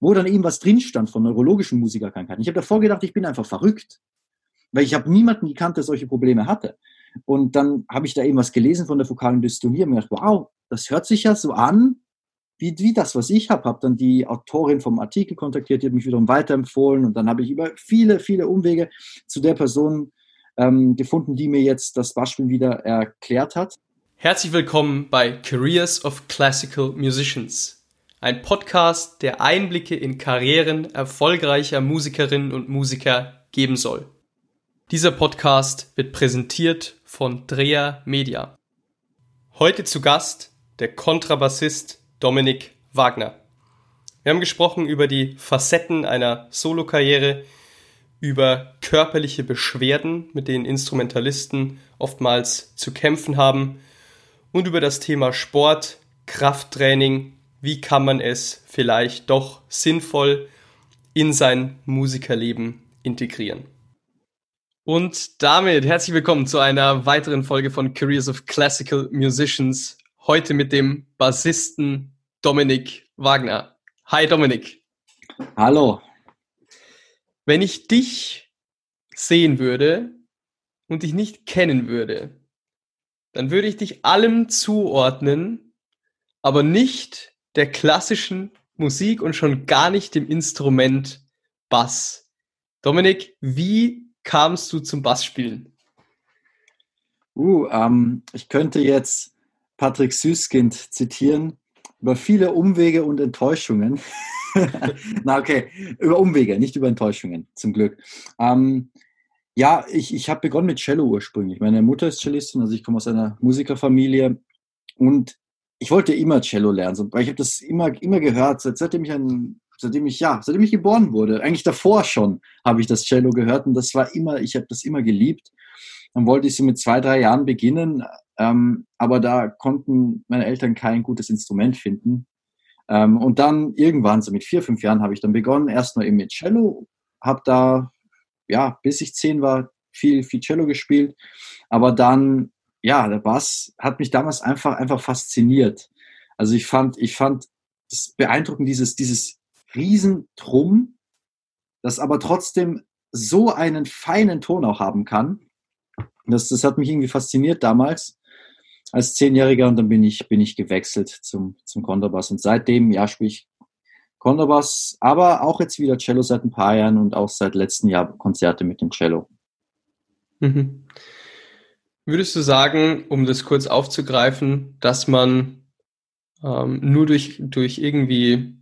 wo dann eben was drin stand von neurologischen Musikerkrankheiten. Ich habe davor gedacht, ich bin einfach verrückt, weil ich habe niemanden gekannt, der solche Probleme hatte. Und dann habe ich da eben was gelesen von der fokalen Dystonie und mir gedacht, wow, das hört sich ja so an, wie, wie das, was ich habe. Habe dann die Autorin vom Artikel kontaktiert, die hat mich wiederum weiterempfohlen und dann habe ich über viele, viele Umwege zu der Person ähm, gefunden, die mir jetzt das Beispiel wieder erklärt hat. Herzlich willkommen bei Careers of Classical Musicians, ein Podcast, der Einblicke in Karrieren erfolgreicher Musikerinnen und Musiker geben soll. Dieser Podcast wird präsentiert von Drea Media. Heute zu Gast der Kontrabassist Dominik Wagner. Wir haben gesprochen über die Facetten einer Solokarriere, über körperliche Beschwerden, mit denen Instrumentalisten oftmals zu kämpfen haben und über das Thema Sport, Krafttraining, wie kann man es vielleicht doch sinnvoll in sein Musikerleben integrieren. Und damit herzlich willkommen zu einer weiteren Folge von Careers of Classical Musicians. Heute mit dem Bassisten Dominik Wagner. Hi Dominik. Hallo. Wenn ich dich sehen würde und dich nicht kennen würde, dann würde ich dich allem zuordnen, aber nicht der klassischen Musik und schon gar nicht dem Instrument Bass. Dominik, wie kamst du zum Bassspielen? Uh, ähm, ich könnte jetzt Patrick Süßkind zitieren. Über viele Umwege und Enttäuschungen. Na okay, über Umwege, nicht über Enttäuschungen, zum Glück. Ähm, ja, ich, ich habe begonnen mit Cello ursprünglich. Meine Mutter ist Cellistin, also ich komme aus einer Musikerfamilie und ich wollte immer Cello lernen, weil ich habe das immer, immer gehört, seitdem ich ein, seitdem ich, ja, seitdem ich geboren wurde. Eigentlich davor schon habe ich das Cello gehört und das war immer, ich habe das immer geliebt. Dann wollte ich so mit zwei, drei Jahren beginnen, ähm, aber da konnten meine Eltern kein gutes Instrument finden. Ähm, und dann irgendwann, so mit vier, fünf Jahren, habe ich dann begonnen, erst nur eben mit Cello, habe da ja, bis ich zehn war, viel, viel Cello gespielt. Aber dann, ja, der Bass hat mich damals einfach, einfach fasziniert. Also ich fand, ich fand das beeindruckend, dieses, dieses Riesentrum, das aber trotzdem so einen feinen Ton auch haben kann. Das, das hat mich irgendwie fasziniert damals als Zehnjähriger und dann bin ich, bin ich gewechselt zum, zum Kontrabass und seitdem, ja, spiele ich Kontrabass, aber auch jetzt wieder Cello seit ein paar Jahren und auch seit letztem Jahr Konzerte mit dem Cello. Mhm. Würdest du sagen, um das kurz aufzugreifen, dass man ähm, nur durch, durch irgendwie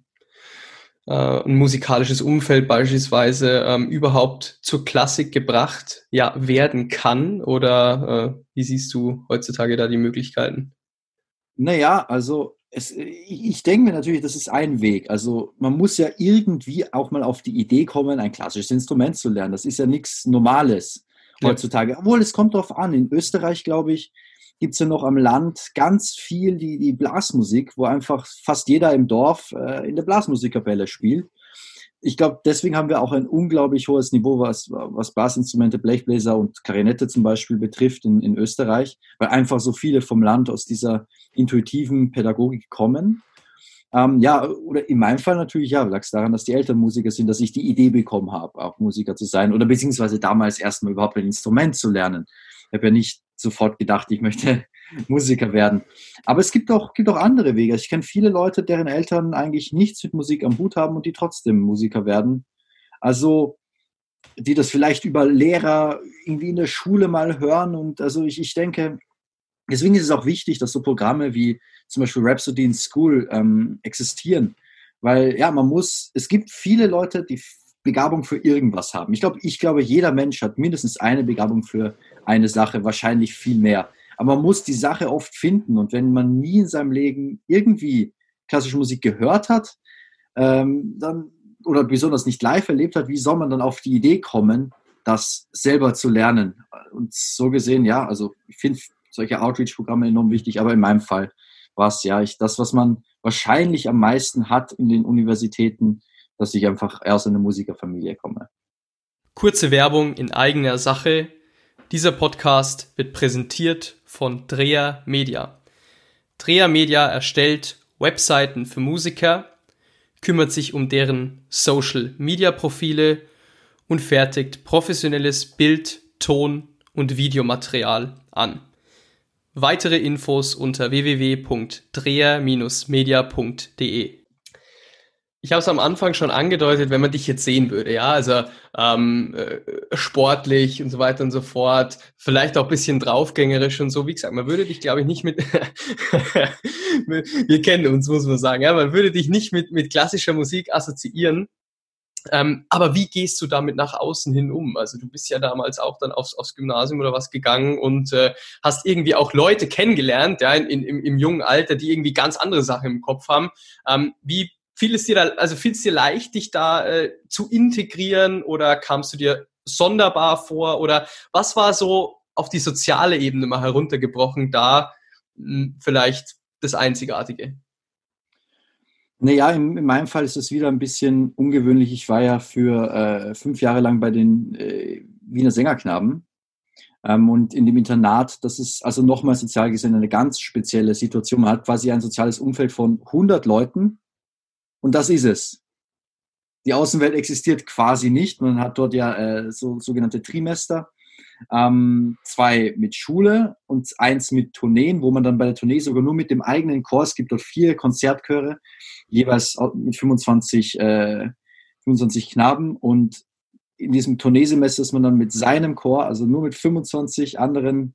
äh, ein musikalisches Umfeld beispielsweise ähm, überhaupt zur Klassik gebracht ja, werden kann? Oder äh, wie siehst du heutzutage da die Möglichkeiten? Naja, also es, ich denke mir natürlich, das ist ein Weg. Also man muss ja irgendwie auch mal auf die Idee kommen, ein klassisches Instrument zu lernen. Das ist ja nichts Normales heutzutage. Ja. Obwohl, es kommt darauf an. In Österreich, glaube ich, gibt es ja noch am Land ganz viel die, die Blasmusik, wo einfach fast jeder im Dorf äh, in der Blasmusikkapelle spielt ich glaube, deswegen haben wir auch ein unglaublich hohes Niveau, was, was Blasinstrumente, Blechbläser und Klarinette zum Beispiel betrifft in, in Österreich, weil einfach so viele vom Land aus dieser intuitiven Pädagogik kommen. Ähm, ja, oder in meinem Fall natürlich, ja, lag es daran, dass die Eltern Musiker sind, dass ich die Idee bekommen habe, auch Musiker zu sein oder beziehungsweise damals erstmal überhaupt ein Instrument zu lernen. Ich habe ja nicht sofort gedacht, ich möchte Musiker werden. Aber es gibt auch, gibt auch andere Wege. Ich kenne viele Leute, deren Eltern eigentlich nichts mit Musik am Hut haben und die trotzdem Musiker werden. Also, die das vielleicht über Lehrer irgendwie in der Schule mal hören. Und also ich, ich denke, deswegen ist es auch wichtig, dass so Programme wie zum Beispiel Rhapsody in School ähm, existieren. Weil ja, man muss, es gibt viele Leute, die Begabung für irgendwas haben. Ich glaube, ich glaube, jeder Mensch hat mindestens eine Begabung für eine Sache, wahrscheinlich viel mehr. Aber man muss die Sache oft finden. Und wenn man nie in seinem Leben irgendwie klassische Musik gehört hat, ähm, dann, oder besonders nicht live erlebt hat, wie soll man dann auf die Idee kommen, das selber zu lernen? Und so gesehen, ja, also ich finde solche Outreach-Programme enorm wichtig, aber in meinem Fall war es ja ich, das, was man wahrscheinlich am meisten hat in den Universitäten, dass ich einfach eher aus einer Musikerfamilie komme. Kurze Werbung in eigener Sache. Dieser Podcast wird präsentiert von Drea Media. Drea Media erstellt Webseiten für Musiker, kümmert sich um deren Social-Media-Profile und fertigt professionelles Bild, Ton und Videomaterial an. Weitere Infos unter www.dreher-media.de. Ich habe es am Anfang schon angedeutet, wenn man dich jetzt sehen würde, ja, also ähm, äh, sportlich und so weiter und so fort, vielleicht auch bisschen draufgängerisch und so, wie gesagt, man würde dich, glaube ich, nicht mit, wir kennen uns, muss man sagen, ja, man würde dich nicht mit, mit klassischer Musik assoziieren, ähm, aber wie gehst du damit nach außen hin um? Also du bist ja damals auch dann aufs, aufs Gymnasium oder was gegangen und äh, hast irgendwie auch Leute kennengelernt, ja, in, in, im, im jungen Alter, die irgendwie ganz andere Sachen im Kopf haben. Ähm, wie fiel es dir da, also fiel es dir leicht, dich da äh, zu integrieren oder kamst du dir sonderbar vor oder was war so auf die soziale Ebene mal heruntergebrochen da mh, hm, vielleicht das Einzigartige? Naja, in, in meinem Fall ist es wieder ein bisschen ungewöhnlich. Ich war ja für äh, fünf Jahre lang bei den äh, Wiener Sängerknaben. Ähm, und in dem Internat, das ist also nochmal sozial gesehen eine ganz spezielle Situation. Man hat quasi ein soziales Umfeld von 100 Leuten und das ist es. Die Außenwelt existiert quasi nicht. Man hat dort ja äh, so sogenannte Trimester ähm, zwei mit Schule und eins mit Tourneen, wo man dann bei der Tournee sogar nur mit dem eigenen Chor, es gibt dort vier Konzertchöre, jeweils mit 25, äh, 25 Knaben und in diesem Tourneesemester ist man dann mit seinem Chor, also nur mit 25 anderen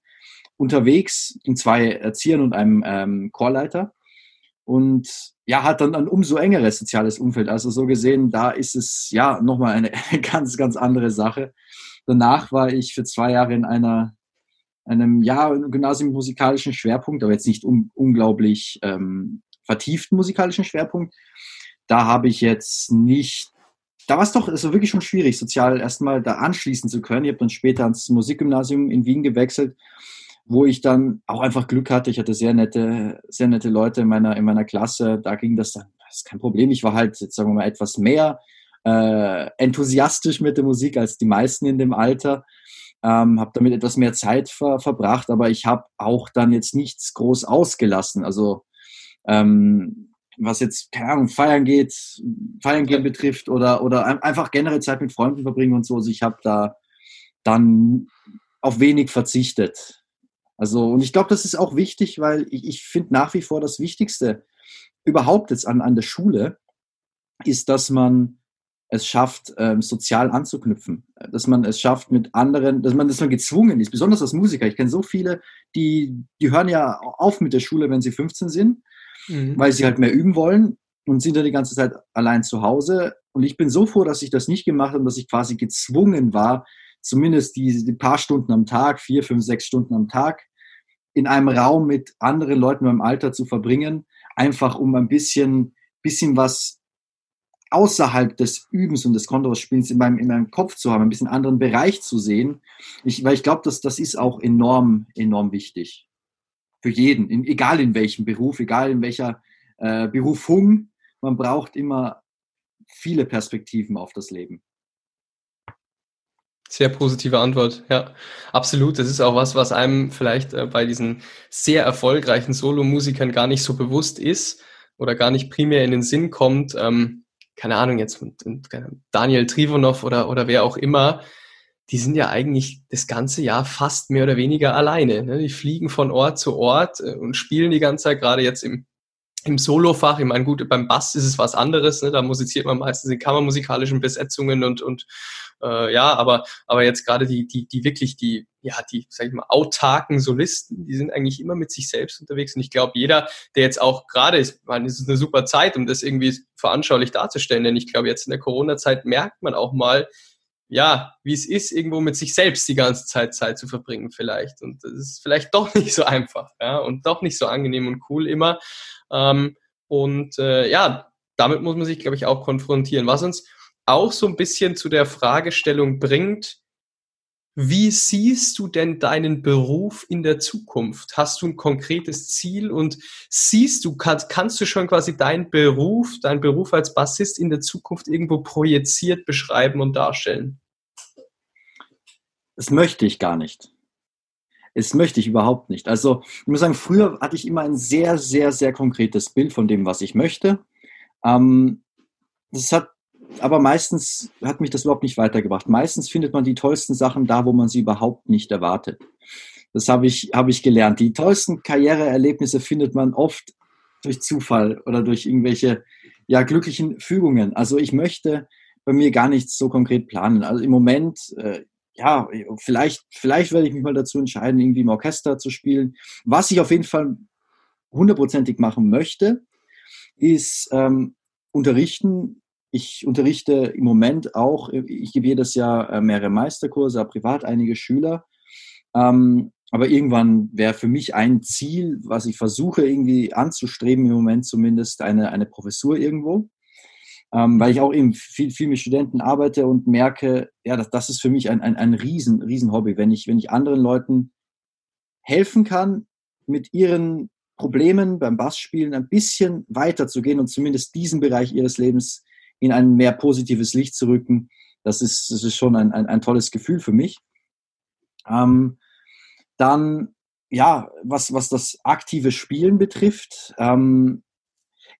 unterwegs, in zwei Erziehern und einem ähm, Chorleiter und ja, hat dann ein umso engeres soziales Umfeld. Also so gesehen, da ist es ja nochmal eine ganz, ganz andere Sache. Danach war ich für zwei Jahre in einer, einem ja, Gymnasium musikalischen Schwerpunkt, aber jetzt nicht un unglaublich ähm, vertieften musikalischen Schwerpunkt. Da habe ich jetzt nicht, da war es doch also wirklich schon schwierig, sozial erstmal da anschließen zu können. Ich habe dann später ans Musikgymnasium in Wien gewechselt, wo ich dann auch einfach Glück hatte. Ich hatte sehr nette, sehr nette Leute in meiner, in meiner Klasse. Da ging das dann, das ist kein Problem. Ich war halt, sagen wir mal, etwas mehr äh, enthusiastisch mit der Musik als die meisten in dem Alter. Ähm, habe damit etwas mehr Zeit ver verbracht, aber ich habe auch dann jetzt nichts groß ausgelassen. Also ähm, was jetzt, keine Ahnung, feiern geht, feiern gehen betrifft oder, oder einfach generell Zeit mit Freunden verbringen und so. Also ich habe da dann auf wenig verzichtet. Also, und ich glaube, das ist auch wichtig, weil ich, ich finde nach wie vor das Wichtigste überhaupt jetzt an, an der Schule ist, dass man es schafft, ähm, sozial anzuknüpfen, dass man es schafft mit anderen, dass man, dass man gezwungen ist, besonders als Musiker. Ich kenne so viele, die, die hören ja auf mit der Schule, wenn sie 15 sind, mhm. weil sie halt mehr üben wollen und sind dann die ganze Zeit allein zu Hause. Und ich bin so froh, dass ich das nicht gemacht habe, dass ich quasi gezwungen war, zumindest die, die paar Stunden am Tag, vier, fünf, sechs Stunden am Tag, in einem Raum mit anderen Leuten in meinem Alter zu verbringen, einfach um ein bisschen, bisschen was außerhalb des Übens und des Kontospiels in meinem, in meinem Kopf zu haben, ein bisschen anderen Bereich zu sehen. Ich, weil ich glaube, dass das ist auch enorm, enorm wichtig. Für jeden, in, egal in welchem Beruf, egal in welcher äh, Berufung. Man braucht immer viele Perspektiven auf das Leben. Sehr positive Antwort, ja, absolut. Das ist auch was, was einem vielleicht äh, bei diesen sehr erfolgreichen Solomusikern gar nicht so bewusst ist oder gar nicht primär in den Sinn kommt. Ähm, keine Ahnung, jetzt Daniel Trivonov oder, oder wer auch immer, die sind ja eigentlich das ganze Jahr fast mehr oder weniger alleine. Ne? Die fliegen von Ort zu Ort äh, und spielen die ganze Zeit, gerade jetzt im, im Solofach. Ich meine, gut, beim Bass ist es was anderes, ne? da musiziert man meistens in kammermusikalischen Besetzungen und, und äh, ja, aber, aber jetzt gerade die, die, die wirklich die, ja, die, sag ich mal, autarken Solisten, die sind eigentlich immer mit sich selbst unterwegs. Und ich glaube, jeder, der jetzt auch gerade ist, man, es ist eine super Zeit, um das irgendwie veranschaulich darzustellen, denn ich glaube, jetzt in der Corona-Zeit merkt man auch mal, ja, wie es ist, irgendwo mit sich selbst die ganze Zeit Zeit zu verbringen vielleicht. Und das ist vielleicht doch nicht so einfach, ja, und doch nicht so angenehm und cool immer. Ähm, und äh, ja, damit muss man sich, glaube ich, auch konfrontieren. Was uns auch so ein bisschen zu der Fragestellung bringt, wie siehst du denn deinen Beruf in der Zukunft? Hast du ein konkretes Ziel und siehst du, kannst, kannst du schon quasi deinen Beruf, deinen Beruf als Bassist in der Zukunft irgendwo projiziert beschreiben und darstellen? Das möchte ich gar nicht. Das möchte ich überhaupt nicht. Also, ich muss sagen, früher hatte ich immer ein sehr, sehr, sehr konkretes Bild von dem, was ich möchte. Ähm, das hat, aber meistens hat mich das überhaupt nicht weitergebracht. Meistens findet man die tollsten Sachen da, wo man sie überhaupt nicht erwartet. Das habe ich, habe ich gelernt. Die tollsten Karriereerlebnisse findet man oft durch Zufall oder durch irgendwelche ja, glücklichen Fügungen. Also ich möchte bei mir gar nichts so konkret planen. Also im Moment, äh, ja, vielleicht, vielleicht werde ich mich mal dazu entscheiden, irgendwie im Orchester zu spielen. Was ich auf jeden Fall hundertprozentig machen möchte, ist ähm, unterrichten. Ich unterrichte im Moment auch, ich gebe jedes Jahr äh, mehrere Meisterkurse, privat einige Schüler. Ähm, aber irgendwann wäre für mich ein Ziel, was ich versuche irgendwie anzustreben, im Moment zumindest, eine, eine Professur irgendwo. Ähm, weil ich auch eben viel, viel mit Studenten arbeite und merke, ja, das, das ist für mich ein, ein, ein riesen, riesen Hobby. Wenn ich, wenn ich anderen Leuten helfen kann, mit ihren Problemen beim Bassspielen ein bisschen weiterzugehen und zumindest diesen Bereich ihres Lebens in ein mehr positives Licht zu rücken, das ist, das ist schon ein, ein, ein tolles Gefühl für mich. Ähm, dann, ja, was, was das aktive Spielen betrifft, ähm,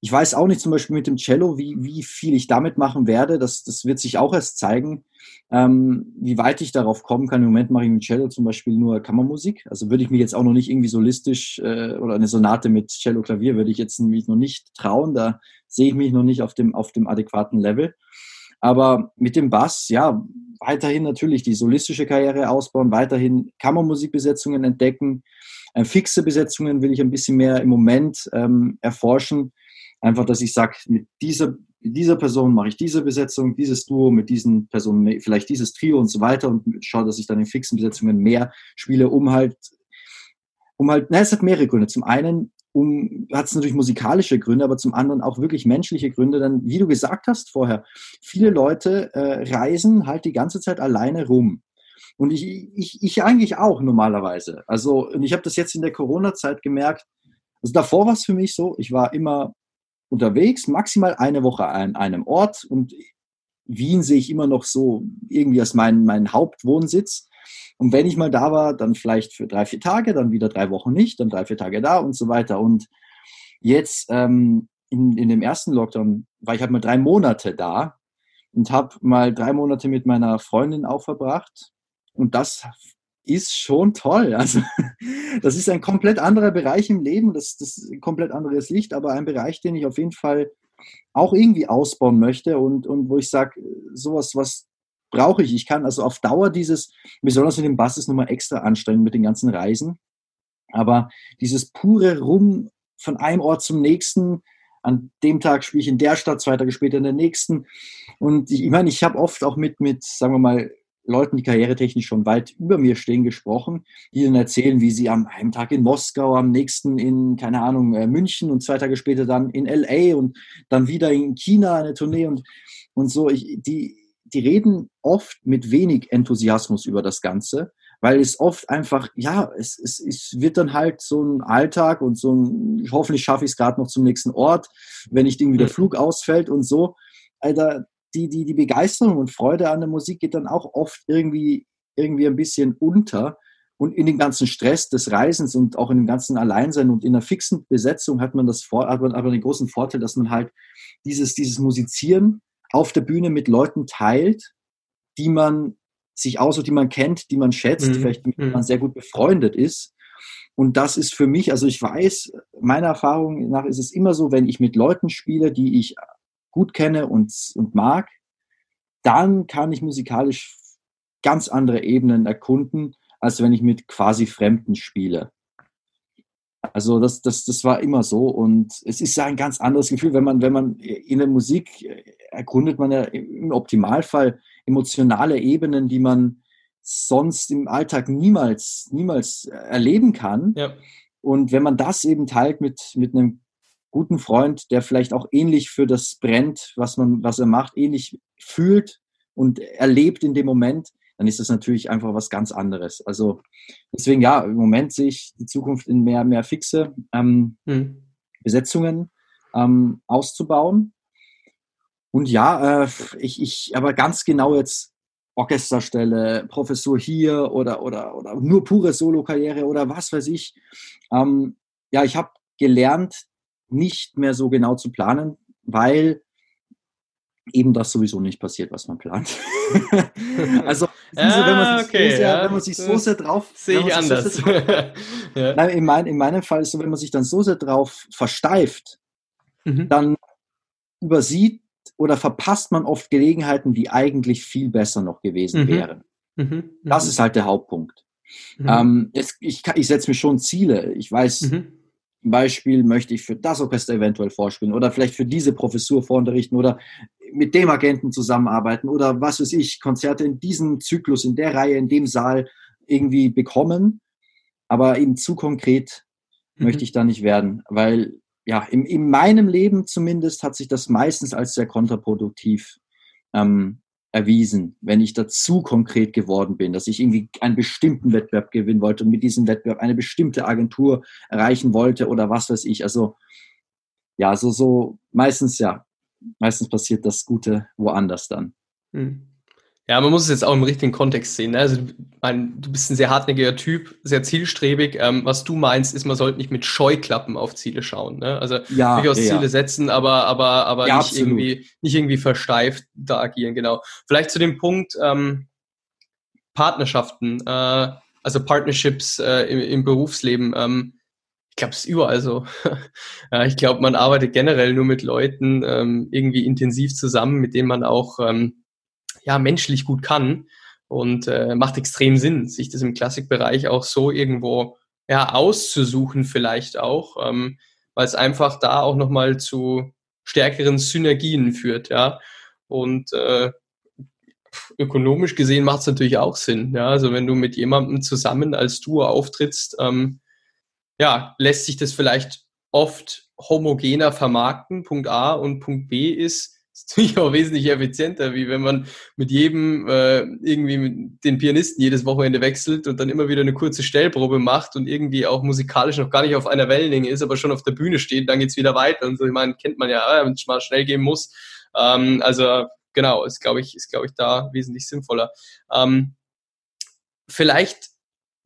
ich weiß auch nicht zum Beispiel mit dem Cello, wie, wie viel ich damit machen werde. Das, das wird sich auch erst zeigen, ähm, wie weit ich darauf kommen kann. Im Moment mache ich mit Cello zum Beispiel nur Kammermusik. Also würde ich mich jetzt auch noch nicht irgendwie solistisch äh, oder eine Sonate mit Cello-Klavier würde ich jetzt mich noch nicht trauen. Da sehe ich mich noch nicht auf dem, auf dem adäquaten Level. Aber mit dem Bass, ja, weiterhin natürlich die solistische Karriere ausbauen, weiterhin Kammermusikbesetzungen entdecken. Äh, fixe Besetzungen will ich ein bisschen mehr im Moment ähm, erforschen. Einfach, dass ich sage, mit dieser, mit dieser Person mache ich diese Besetzung, dieses Duo, mit diesen Personen vielleicht dieses Trio und so weiter und schaue, dass ich dann in fixen Besetzungen mehr spiele, um halt, um halt, na, es hat mehrere Gründe. Zum einen um, hat es natürlich musikalische Gründe, aber zum anderen auch wirklich menschliche Gründe. Denn wie du gesagt hast vorher, viele Leute äh, reisen halt die ganze Zeit alleine rum. Und ich, ich, ich eigentlich auch normalerweise. Also, und ich habe das jetzt in der Corona-Zeit gemerkt. Also davor war es für mich so, ich war immer unterwegs, maximal eine Woche an einem Ort und Wien sehe ich immer noch so irgendwie als mein, mein Hauptwohnsitz. Und wenn ich mal da war, dann vielleicht für drei, vier Tage, dann wieder drei Wochen nicht, dann drei, vier Tage da und so weiter. Und jetzt ähm, in, in dem ersten Lockdown war ich halt mal drei Monate da und habe mal drei Monate mit meiner Freundin auch verbracht. Und das ist schon toll. Also das ist ein komplett anderer Bereich im Leben, das, das ist ein komplett anderes Licht, aber ein Bereich, den ich auf jeden Fall auch irgendwie ausbauen möchte und, und wo ich sage, sowas, was brauche ich. Ich kann also auf Dauer dieses, besonders mit dem Bass ist nochmal extra anstrengend mit den ganzen Reisen. Aber dieses pure Rum von einem Ort zum nächsten, an dem Tag spiele ich in der Stadt, zwei Tage später in der nächsten. Und ich, ich meine, ich habe oft auch mit, mit, sagen wir mal, Leuten, die karrieretechnisch schon weit über mir stehen, gesprochen, die dann erzählen, wie sie am einen Tag in Moskau, am nächsten in, keine Ahnung, äh, München und zwei Tage später dann in LA und dann wieder in China eine Tournee und, und so. Ich, die, die reden oft mit wenig Enthusiasmus über das Ganze, weil es oft einfach, ja, es, es, es wird dann halt so ein Alltag und so ein, hoffentlich schaffe ich es gerade noch zum nächsten Ort, wenn nicht irgendwie der mhm. Flug ausfällt und so. Alter, die, die, die Begeisterung und Freude an der Musik geht dann auch oft irgendwie, irgendwie ein bisschen unter. Und in dem ganzen Stress des Reisens und auch in dem ganzen Alleinsein und in einer fixen Besetzung hat man das hat man aber den großen Vorteil, dass man halt dieses, dieses Musizieren auf der Bühne mit Leuten teilt, die man sich aussucht, die man kennt, die man schätzt, mhm. vielleicht mit denen man mhm. sehr gut befreundet ist. Und das ist für mich, also ich weiß, meiner Erfahrung nach ist es immer so, wenn ich mit Leuten spiele, die ich gut kenne und, und mag, dann kann ich musikalisch ganz andere Ebenen erkunden, als wenn ich mit quasi Fremden spiele. Also das, das, das war immer so und es ist ja ein ganz anderes Gefühl, wenn man, wenn man in der Musik ergründet man ja im Optimalfall emotionale Ebenen, die man sonst im Alltag niemals, niemals erleben kann. Ja. Und wenn man das eben teilt mit, mit einem guten Freund, der vielleicht auch ähnlich für das brennt, was man, was er macht, ähnlich fühlt und erlebt in dem Moment, dann ist das natürlich einfach was ganz anderes. Also deswegen ja, im Moment sehe ich die Zukunft in mehr, mehr fixe ähm, mhm. Besetzungen ähm, auszubauen. Und ja, äh, ich, ich, aber ganz genau jetzt Orchesterstelle, Professur hier oder, oder, oder nur pure Solo-Karriere oder was weiß ich. Ähm, ja, ich habe gelernt, nicht mehr so genau zu planen, weil eben das sowieso nicht passiert, was man plant. also, ja, wenn, man okay, sehr, ja, wenn, man sich so sehr drauf... Sehe ich anders. So drauf, ja. Nein, in, mein, in, meinem Fall ist es so, wenn man sich dann so sehr drauf versteift, mhm. dann übersieht oder verpasst man oft Gelegenheiten, die eigentlich viel besser noch gewesen mhm. wären. Mhm. mhm. Das ist halt der Hauptpunkt. Mhm. Ähm, jetzt, ich ich setze mir schon Ziele. Ich weiß, mhm. Beispiel möchte ich für das Orchester eventuell vorspielen oder vielleicht für diese Professur vorunterrichten oder mit dem Agenten zusammenarbeiten oder was weiß ich, Konzerte in diesem Zyklus, in der Reihe, in dem Saal irgendwie bekommen. Aber eben zu konkret mhm. möchte ich da nicht werden, weil ja, in, in meinem Leben zumindest hat sich das meistens als sehr kontraproduktiv ähm, erwiesen, wenn ich dazu konkret geworden bin, dass ich irgendwie einen bestimmten Wettbewerb gewinnen wollte und mit diesem Wettbewerb eine bestimmte Agentur erreichen wollte oder was weiß ich. Also ja, so, so meistens ja, meistens passiert das Gute woanders dann. Hm. Ja, man muss es jetzt auch im richtigen Kontext sehen. Ne? Also, mein, du bist ein sehr hartnäckiger Typ, sehr zielstrebig. Ähm, was du meinst, ist, man sollte nicht mit Scheuklappen auf Ziele schauen. Ne? Also ja, durchaus ja, Ziele ja. setzen, aber, aber, aber nicht, irgendwie, nicht irgendwie versteift da agieren. Genau. Vielleicht zu dem Punkt ähm, Partnerschaften, äh, also Partnerships äh, im, im, Berufsleben. Ähm, ich glaube, es ist überall so. ja, ich glaube, man arbeitet generell nur mit Leuten ähm, irgendwie intensiv zusammen, mit denen man auch ähm, ja, menschlich gut kann. Und äh, macht extrem Sinn, sich das im Klassikbereich auch so irgendwo ja, auszusuchen, vielleicht auch, ähm, weil es einfach da auch nochmal zu stärkeren Synergien führt, ja. Und äh, ökonomisch gesehen macht es natürlich auch Sinn. Ja? Also wenn du mit jemandem zusammen als Duo auftrittst, ähm, ja, lässt sich das vielleicht oft homogener vermarkten, Punkt A und Punkt B ist, ist natürlich auch wesentlich effizienter, wie wenn man mit jedem äh, irgendwie mit den Pianisten jedes Wochenende wechselt und dann immer wieder eine kurze Stellprobe macht und irgendwie auch musikalisch noch gar nicht auf einer Wellenlänge ist, aber schon auf der Bühne steht, dann geht's wieder weiter und so. Ich meine, kennt man ja, wenn es mal schnell gehen muss. Ähm, also genau, ist glaube ich, ist glaube ich da wesentlich sinnvoller. Ähm, vielleicht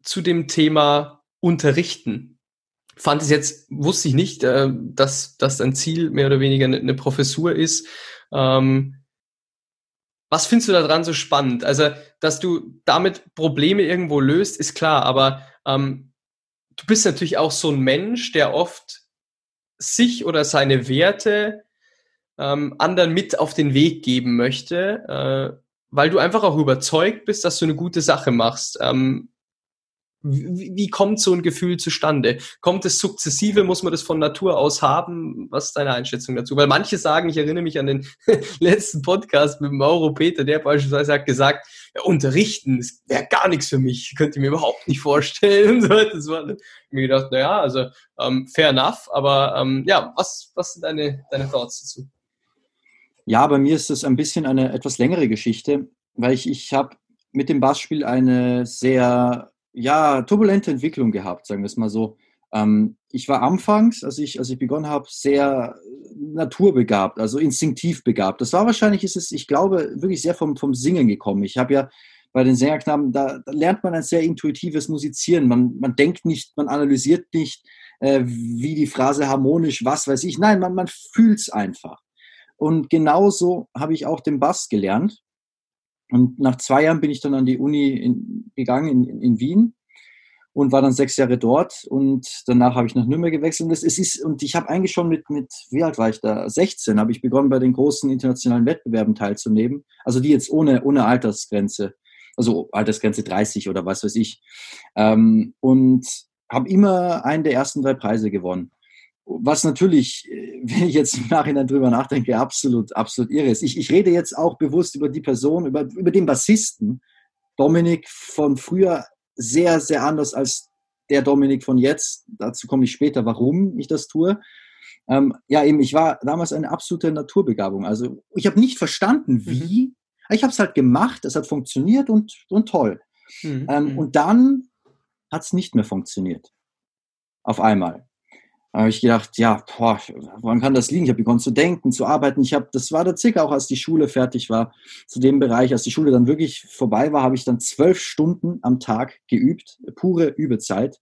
zu dem Thema Unterrichten fand es jetzt, wusste ich nicht, äh, dass das dein Ziel mehr oder weniger eine Professur ist. Ähm, was findest du daran so spannend? Also, dass du damit Probleme irgendwo löst, ist klar, aber ähm, du bist natürlich auch so ein Mensch, der oft sich oder seine Werte ähm, anderen mit auf den Weg geben möchte, äh, weil du einfach auch überzeugt bist, dass du eine gute Sache machst. Ähm, wie, wie kommt so ein Gefühl zustande? Kommt es sukzessive? Muss man das von Natur aus haben? Was ist deine Einschätzung dazu? Weil manche sagen, ich erinnere mich an den letzten Podcast mit Mauro Peter, der beispielsweise hat gesagt, ja, unterrichten, wäre gar nichts für mich, könnte ich mir überhaupt nicht vorstellen. Das war mir gedacht, naja, also ähm, fair enough, aber ähm, ja, was, was sind deine, deine Thoughts dazu? Ja, bei mir ist das ein bisschen eine etwas längere Geschichte, weil ich, ich habe mit dem Bassspiel eine sehr ja, turbulente Entwicklung gehabt, sagen wir es mal so. Ähm, ich war anfangs, als ich, als ich begonnen habe, sehr naturbegabt, also instinktiv begabt. Das war wahrscheinlich, ist es, ich glaube, wirklich sehr vom, vom Singen gekommen. Ich habe ja bei den Sängerknaben, da, da, lernt man ein sehr intuitives Musizieren. Man, man denkt nicht, man analysiert nicht, äh, wie die Phrase harmonisch, was weiß ich. Nein, man, man fühlt es einfach. Und genauso habe ich auch den Bass gelernt. Und nach zwei Jahren bin ich dann an die Uni in, gegangen in, in, Wien und war dann sechs Jahre dort und danach habe ich nach Nürnberg gewechselt. Und, es ist, und ich habe eigentlich schon mit, mit, wie alt war ich da? 16 habe ich begonnen, bei den großen internationalen Wettbewerben teilzunehmen. Also die jetzt ohne, ohne Altersgrenze, also Altersgrenze 30 oder was weiß ich. Ähm, und habe immer einen der ersten drei Preise gewonnen. Was natürlich, äh, wenn ich jetzt im Nachhinein drüber nachdenke, absolut, absolut irre ist. Ich, ich rede jetzt auch bewusst über die Person, über, über den Bassisten, Dominik von früher, sehr, sehr anders als der Dominik von jetzt. Dazu komme ich später, warum ich das tue. Ähm, ja, eben, ich war damals eine absolute Naturbegabung. Also ich habe nicht verstanden, mhm. wie. Mhm. Ich habe es halt gemacht, es hat funktioniert und, und toll. Mhm. Ähm, mhm. und dann hat es nicht mehr funktioniert. Auf einmal. Habe ich gedacht, ja, boah, woran kann das liegen? Ich habe begonnen zu denken, zu arbeiten. Ich habe, das war der circa auch, als die Schule fertig war, zu dem Bereich, als die Schule dann wirklich vorbei war, habe ich dann zwölf Stunden am Tag geübt, pure Übezeit,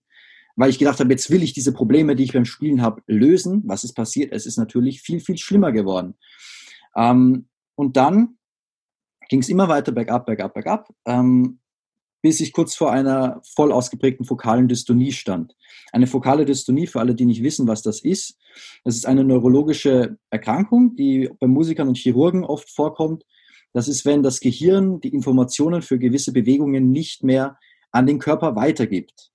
weil ich gedacht habe, jetzt will ich diese Probleme, die ich beim Spielen habe, lösen. Was ist passiert? Es ist natürlich viel, viel schlimmer geworden. Ähm, und dann ging es immer weiter bergab, bergab, bergab, ähm, bis ich kurz vor einer voll ausgeprägten fokalen Dystonie stand. Eine fokale Dystonie, für alle, die nicht wissen, was das ist, das ist eine neurologische Erkrankung, die bei Musikern und Chirurgen oft vorkommt. Das ist, wenn das Gehirn die Informationen für gewisse Bewegungen nicht mehr an den Körper weitergibt.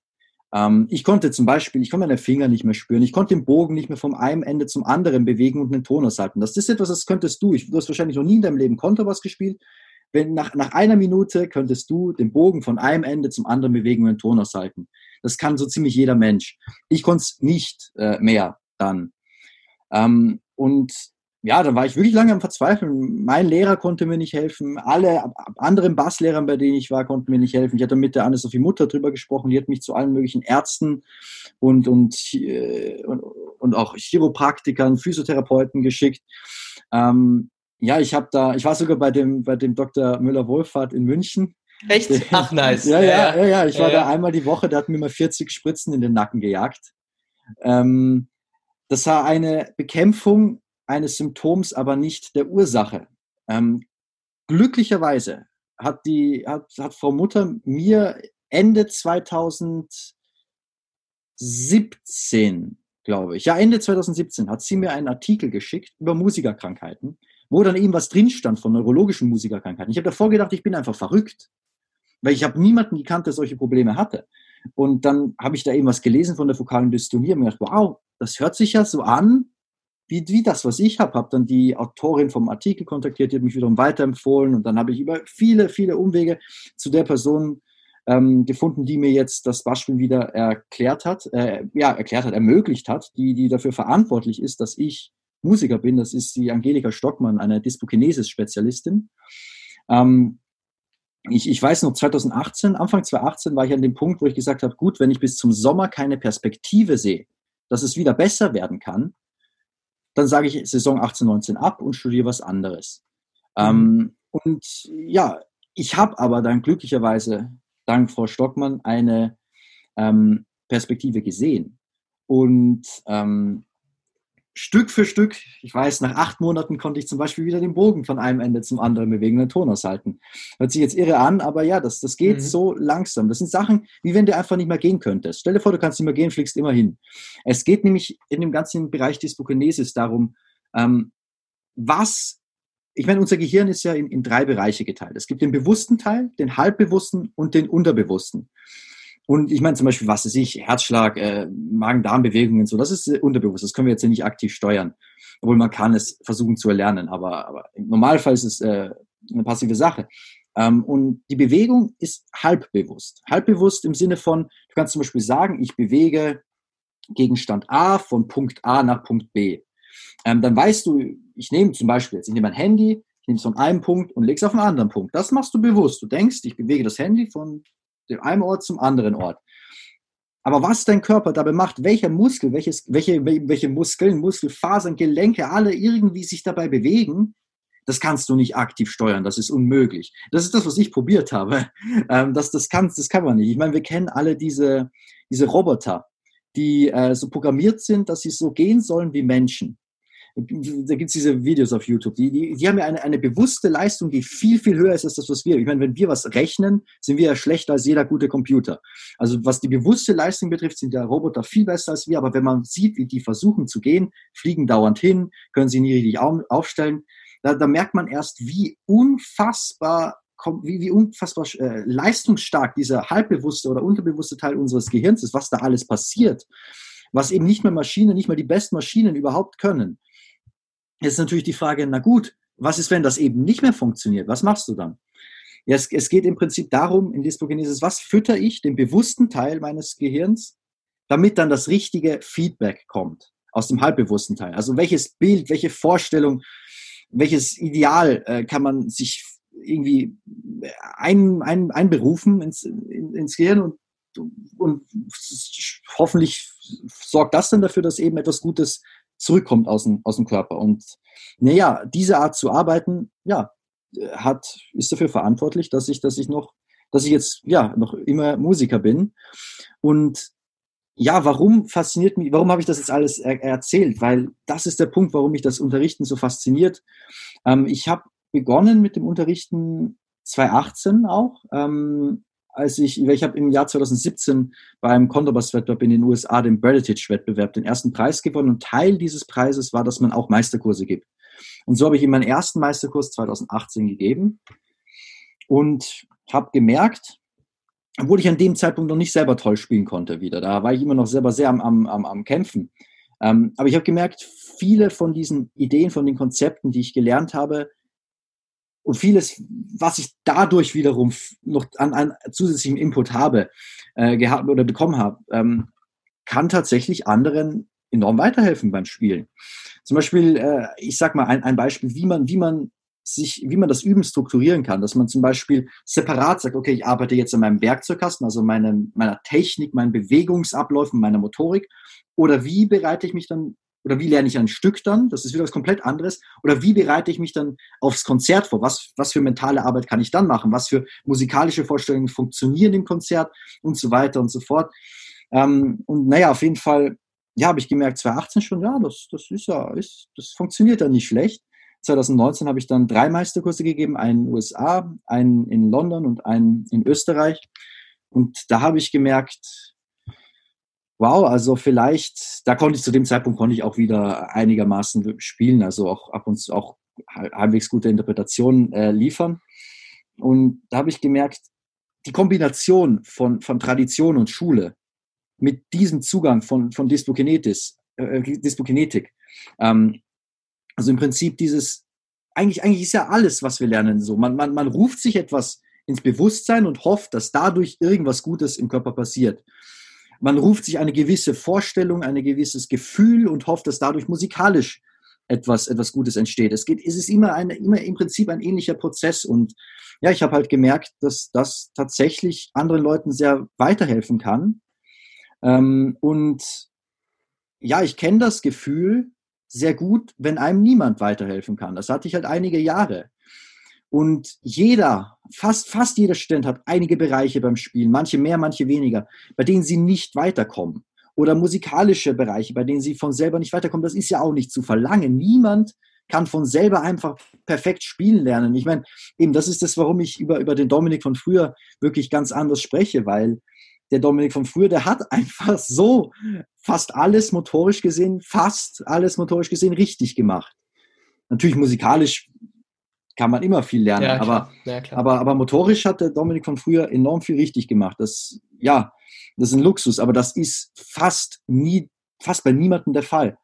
Ähm, ich konnte zum Beispiel, ich konnte meine Finger nicht mehr spüren, ich konnte den Bogen nicht mehr vom einen Ende zum anderen bewegen und einen Ton aushalten. Das ist etwas, das könntest du. Ich, du hast wahrscheinlich noch nie in deinem Leben Kontrabass gespielt. Wenn nach, nach einer Minute könntest du den Bogen von einem Ende zum anderen bewegen und einen Ton aushalten. Das kann so ziemlich jeder Mensch. Ich konnte es nicht äh, mehr dann. Ähm, und ja, da war ich wirklich lange am Verzweifeln. Mein Lehrer konnte mir nicht helfen. Alle anderen Basslehrer, bei denen ich war, konnten mir nicht helfen. Ich hatte mit der Anne-Sophie Mutter drüber gesprochen. Die hat mich zu allen möglichen Ärzten und, und, äh, und, und auch Chiropraktikern, Physiotherapeuten geschickt. Ähm, ja, ich habe da, ich war sogar bei dem, bei dem Dr. Müller-Wohlfahrt in München. Echt? Ach, nice. ja, ja, ja, ja, Ich war da einmal die Woche, der hat mir mal 40 Spritzen in den Nacken gejagt. Ähm, das war eine Bekämpfung eines Symptoms, aber nicht der Ursache. Ähm, glücklicherweise hat, die, hat, hat Frau Mutter mir Ende 2017, glaube ich, ja, Ende 2017 hat sie mir einen Artikel geschickt über Musikerkrankheiten, wo dann eben was drin stand von neurologischen Musikerkrankheiten. Ich habe davor gedacht, ich bin einfach verrückt, weil ich habe niemanden gekannt, der solche Probleme hatte. Und dann habe ich da eben was gelesen von der fokalen Dystonie und mir gedacht, wow, das hört sich ja so an, wie, wie das, was ich habe, habe dann die Autorin vom Artikel kontaktiert, die hat mich wiederum weiterempfohlen und dann habe ich über viele, viele Umwege zu der Person ähm, gefunden, die mir jetzt das Beispiel wieder erklärt hat, äh, ja, erklärt hat, ermöglicht hat, die, die dafür verantwortlich ist, dass ich Musiker bin. Das ist die Angelika Stockmann, eine Dyspokinesis-Spezialistin. Ähm, ich, ich weiß noch, 2018, Anfang 2018 war ich an dem Punkt, wo ich gesagt habe, gut, wenn ich bis zum Sommer keine Perspektive sehe, dass es wieder besser werden kann, dann sage ich Saison 18, 19 ab und studiere was anderes. Ähm, und ja, ich habe aber dann glücklicherweise, dank Frau Stockmann, eine ähm, Perspektive gesehen. Und ähm, Stück für Stück, ich weiß, nach acht Monaten konnte ich zum Beispiel wieder den Bogen von einem Ende zum anderen bewegen, den Ton aushalten. Hört sich jetzt irre an, aber ja, das, das geht mhm. so langsam. Das sind Sachen, wie wenn du einfach nicht mehr gehen könntest. Stell dir vor, du kannst nicht mehr gehen, fliegst immer hin. Es geht nämlich in dem ganzen Bereich des Bukinesis darum, ähm, was, ich meine, unser Gehirn ist ja in, in drei Bereiche geteilt. Es gibt den bewussten Teil, den halbbewussten und den unterbewussten. Und ich meine zum Beispiel, was weiß ich, Herzschlag, äh, Magen-Darm-Bewegungen, so, das ist äh, unterbewusst. Das können wir jetzt ja nicht aktiv steuern. Obwohl man kann es versuchen zu erlernen. Aber, aber im Normalfall ist es äh, eine passive Sache. Ähm, und die Bewegung ist halbbewusst. Halbbewusst im Sinne von, du kannst zum Beispiel sagen, ich bewege Gegenstand A von Punkt A nach Punkt B. Ähm, dann weißt du, ich nehme zum Beispiel jetzt, ich nehme mein Handy, ich nehme es von einem Punkt und lege es auf einen anderen Punkt. Das machst du bewusst. Du denkst, ich bewege das Handy von dem einen Ort zum anderen Ort. Aber was dein Körper dabei macht, welcher Muskel, welches, welche, welche Muskeln, Muskelfasern, Gelenke, alle irgendwie sich dabei bewegen, das kannst du nicht aktiv steuern, das ist unmöglich. Das ist das, was ich probiert habe. Ähm, das, das, kann, das kann man nicht. Ich meine, wir kennen alle diese, diese Roboter, die äh, so programmiert sind, dass sie so gehen sollen wie Menschen da gibt es diese Videos auf YouTube, die, die, die haben ja eine, eine bewusste Leistung, die viel, viel höher ist als das, was wir. Ich meine, wenn wir was rechnen, sind wir ja schlechter als jeder gute Computer. Also was die bewusste Leistung betrifft, sind der Roboter viel besser als wir. Aber wenn man sieht, wie die versuchen zu gehen, fliegen dauernd hin, können sie nie richtig aufstellen, da, da merkt man erst, wie unfassbar wie, wie unfassbar äh, leistungsstark dieser halbbewusste oder unterbewusste Teil unseres Gehirns ist, was da alles passiert, was eben nicht mehr Maschinen, nicht mal die besten Maschinen überhaupt können. Jetzt ist natürlich die Frage, na gut, was ist, wenn das eben nicht mehr funktioniert? Was machst du dann? Ja, es, es geht im Prinzip darum, in Dyspogenesis, was fütter ich den bewussten Teil meines Gehirns, damit dann das richtige Feedback kommt aus dem halbbewussten Teil. Also welches Bild, welche Vorstellung, welches Ideal äh, kann man sich irgendwie ein, ein, einberufen ins, in, ins Gehirn und, und hoffentlich sorgt das dann dafür, dass eben etwas Gutes zurückkommt aus dem, aus dem Körper. Und naja, diese Art zu arbeiten, ja, hat, ist dafür verantwortlich, dass ich, dass ich noch, dass ich jetzt, ja, noch immer Musiker bin. Und ja, warum fasziniert mich, warum habe ich das jetzt alles er erzählt? Weil das ist der Punkt, warum mich das Unterrichten so fasziniert. Ähm, ich habe begonnen mit dem Unterrichten 2018 auch. Ähm, als ich, ich habe im Jahr 2017 beim Condorbass-Wettbewerb in den USA, den Berditich-Wettbewerb, den ersten Preis gewonnen. Und Teil dieses Preises war, dass man auch Meisterkurse gibt. Und so habe ich ihm meinen ersten Meisterkurs 2018 gegeben und habe gemerkt, obwohl ich an dem Zeitpunkt noch nicht selber toll spielen konnte wieder, da war ich immer noch selber sehr am, am, am, am Kämpfen. Ähm, aber ich habe gemerkt, viele von diesen Ideen, von den Konzepten, die ich gelernt habe, und vieles, was ich dadurch wiederum noch an, an zusätzlichem Input habe, äh, gehabt oder bekommen habe, ähm, kann tatsächlich anderen enorm weiterhelfen beim Spielen. Zum Beispiel, äh, ich sag mal ein, ein Beispiel, wie man, wie man sich, wie man das Üben strukturieren kann, dass man zum Beispiel separat sagt, okay, ich arbeite jetzt an meinem Werkzeugkasten, also meine, meiner Technik, meinen Bewegungsabläufen, meiner Motorik, oder wie bereite ich mich dann oder wie lerne ich ein Stück dann? Das ist wieder was komplett anderes. Oder wie bereite ich mich dann aufs Konzert vor? Was, was für mentale Arbeit kann ich dann machen? Was für musikalische Vorstellungen funktionieren im Konzert und so weiter und so fort. Ähm, und naja, auf jeden Fall, ja, habe ich gemerkt, 2018 schon, ja, das, das ist ja, ist, das funktioniert ja nicht schlecht. 2019 habe ich dann drei Meisterkurse gegeben, einen in den USA, einen in London und einen in Österreich. Und da habe ich gemerkt, wow, also vielleicht, da konnte ich zu dem Zeitpunkt konnte ich auch wieder einigermaßen spielen, also auch ab und zu auch halbwegs gute Interpretationen äh, liefern. Und da habe ich gemerkt, die Kombination von, von Tradition und Schule mit diesem Zugang von, von Dyspokinetis, äh, Dyspokinetik, ähm, also im Prinzip dieses, eigentlich, eigentlich ist ja alles, was wir lernen, so. Man, man, man ruft sich etwas ins Bewusstsein und hofft, dass dadurch irgendwas Gutes im Körper passiert. Man ruft sich eine gewisse Vorstellung, ein gewisses Gefühl und hofft, dass dadurch musikalisch etwas, etwas Gutes entsteht. Es geht, es ist immer ein, immer im Prinzip ein ähnlicher Prozess und ja, ich habe halt gemerkt, dass das tatsächlich anderen Leuten sehr weiterhelfen kann. Ähm, und ja, ich kenne das Gefühl sehr gut, wenn einem niemand weiterhelfen kann. Das hatte ich halt einige Jahre. Und jeder, fast, fast jeder Student hat einige Bereiche beim Spielen, manche mehr, manche weniger, bei denen sie nicht weiterkommen. Oder musikalische Bereiche, bei denen sie von selber nicht weiterkommen. Das ist ja auch nicht zu verlangen. Niemand kann von selber einfach perfekt spielen lernen. Ich meine, eben, das ist das, warum ich über, über den Dominik von früher wirklich ganz anders spreche, weil der Dominik von früher, der hat einfach so fast alles motorisch gesehen, fast alles motorisch gesehen richtig gemacht. Natürlich musikalisch kann man immer viel lernen. Ja, aber, ja, aber, aber motorisch hat der Dominik von früher enorm viel richtig gemacht. Das, ja, das ist ein Luxus, aber das ist fast nie, fast bei niemandem der Fall.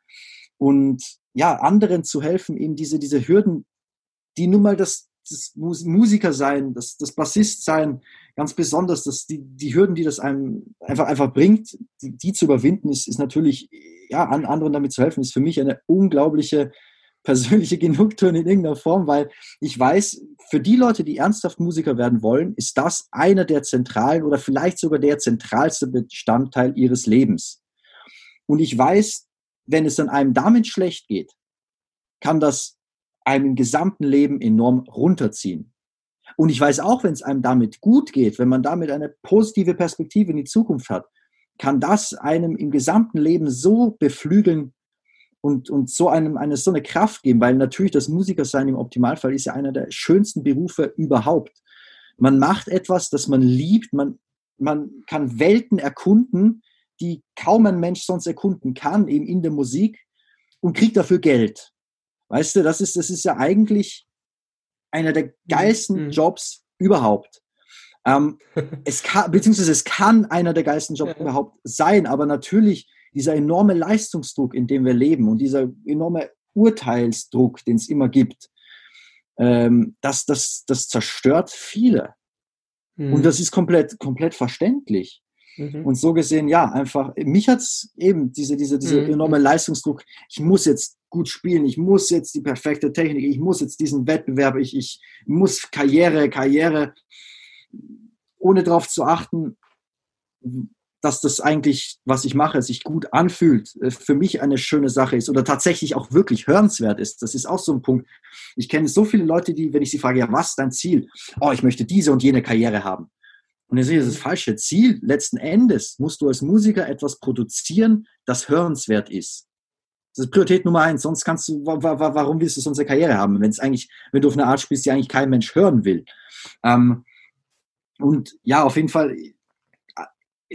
Und ja, anderen zu helfen, eben diese, diese Hürden, die nun mal das, das Musiker sein, das, das Bassist sein, ganz besonders, dass die, die Hürden, die das einem einfach, einfach bringt, die, die zu überwinden, ist, ist natürlich, ja, an anderen damit zu helfen, ist für mich eine unglaubliche persönliche Genugtuung in irgendeiner Form, weil ich weiß, für die Leute, die ernsthaft Musiker werden wollen, ist das einer der zentralen oder vielleicht sogar der zentralste Bestandteil ihres Lebens. Und ich weiß, wenn es dann einem damit schlecht geht, kann das einem im gesamten Leben enorm runterziehen. Und ich weiß auch, wenn es einem damit gut geht, wenn man damit eine positive Perspektive in die Zukunft hat, kann das einem im gesamten Leben so beflügeln, und, und so einem eine, so eine Kraft geben, weil natürlich das Musikersein im Optimalfall ist ja einer der schönsten Berufe überhaupt. Man macht etwas, das man liebt, man, man kann Welten erkunden, die kaum ein Mensch sonst erkunden kann, eben in der Musik und kriegt dafür Geld. Weißt du, das ist, das ist ja eigentlich einer der geilsten mhm. Jobs überhaupt. Ähm, es kann, beziehungsweise es kann einer der geilsten Jobs ja. überhaupt sein, aber natürlich dieser enorme Leistungsdruck, in dem wir leben und dieser enorme Urteilsdruck, den es immer gibt, ähm, das, das, das zerstört viele. Mhm. Und das ist komplett, komplett verständlich. Mhm. Und so gesehen, ja, einfach, mich hat's eben, diese, diese, diese mhm. enorme Leistungsdruck, ich muss jetzt gut spielen, ich muss jetzt die perfekte Technik, ich muss jetzt diesen Wettbewerb, ich, ich muss Karriere, Karriere, ohne darauf zu achten, dass das eigentlich, was ich mache, sich gut anfühlt, äh, für mich eine schöne Sache ist oder tatsächlich auch wirklich hörenswert ist. Das ist auch so ein Punkt. Ich kenne so viele Leute, die, wenn ich sie frage, ja, was ist dein Ziel? Oh, ich möchte diese und jene Karriere haben. Und dann sehe ich, das falsche Ziel. Letzten Endes musst du als Musiker etwas produzieren, das hörenswert ist. Das ist Priorität Nummer eins. Sonst kannst du, warum willst du sonst eine Karriere haben, wenn es eigentlich, wenn du auf eine Art spielst, die eigentlich kein Mensch hören will. Ähm, und ja, auf jeden Fall,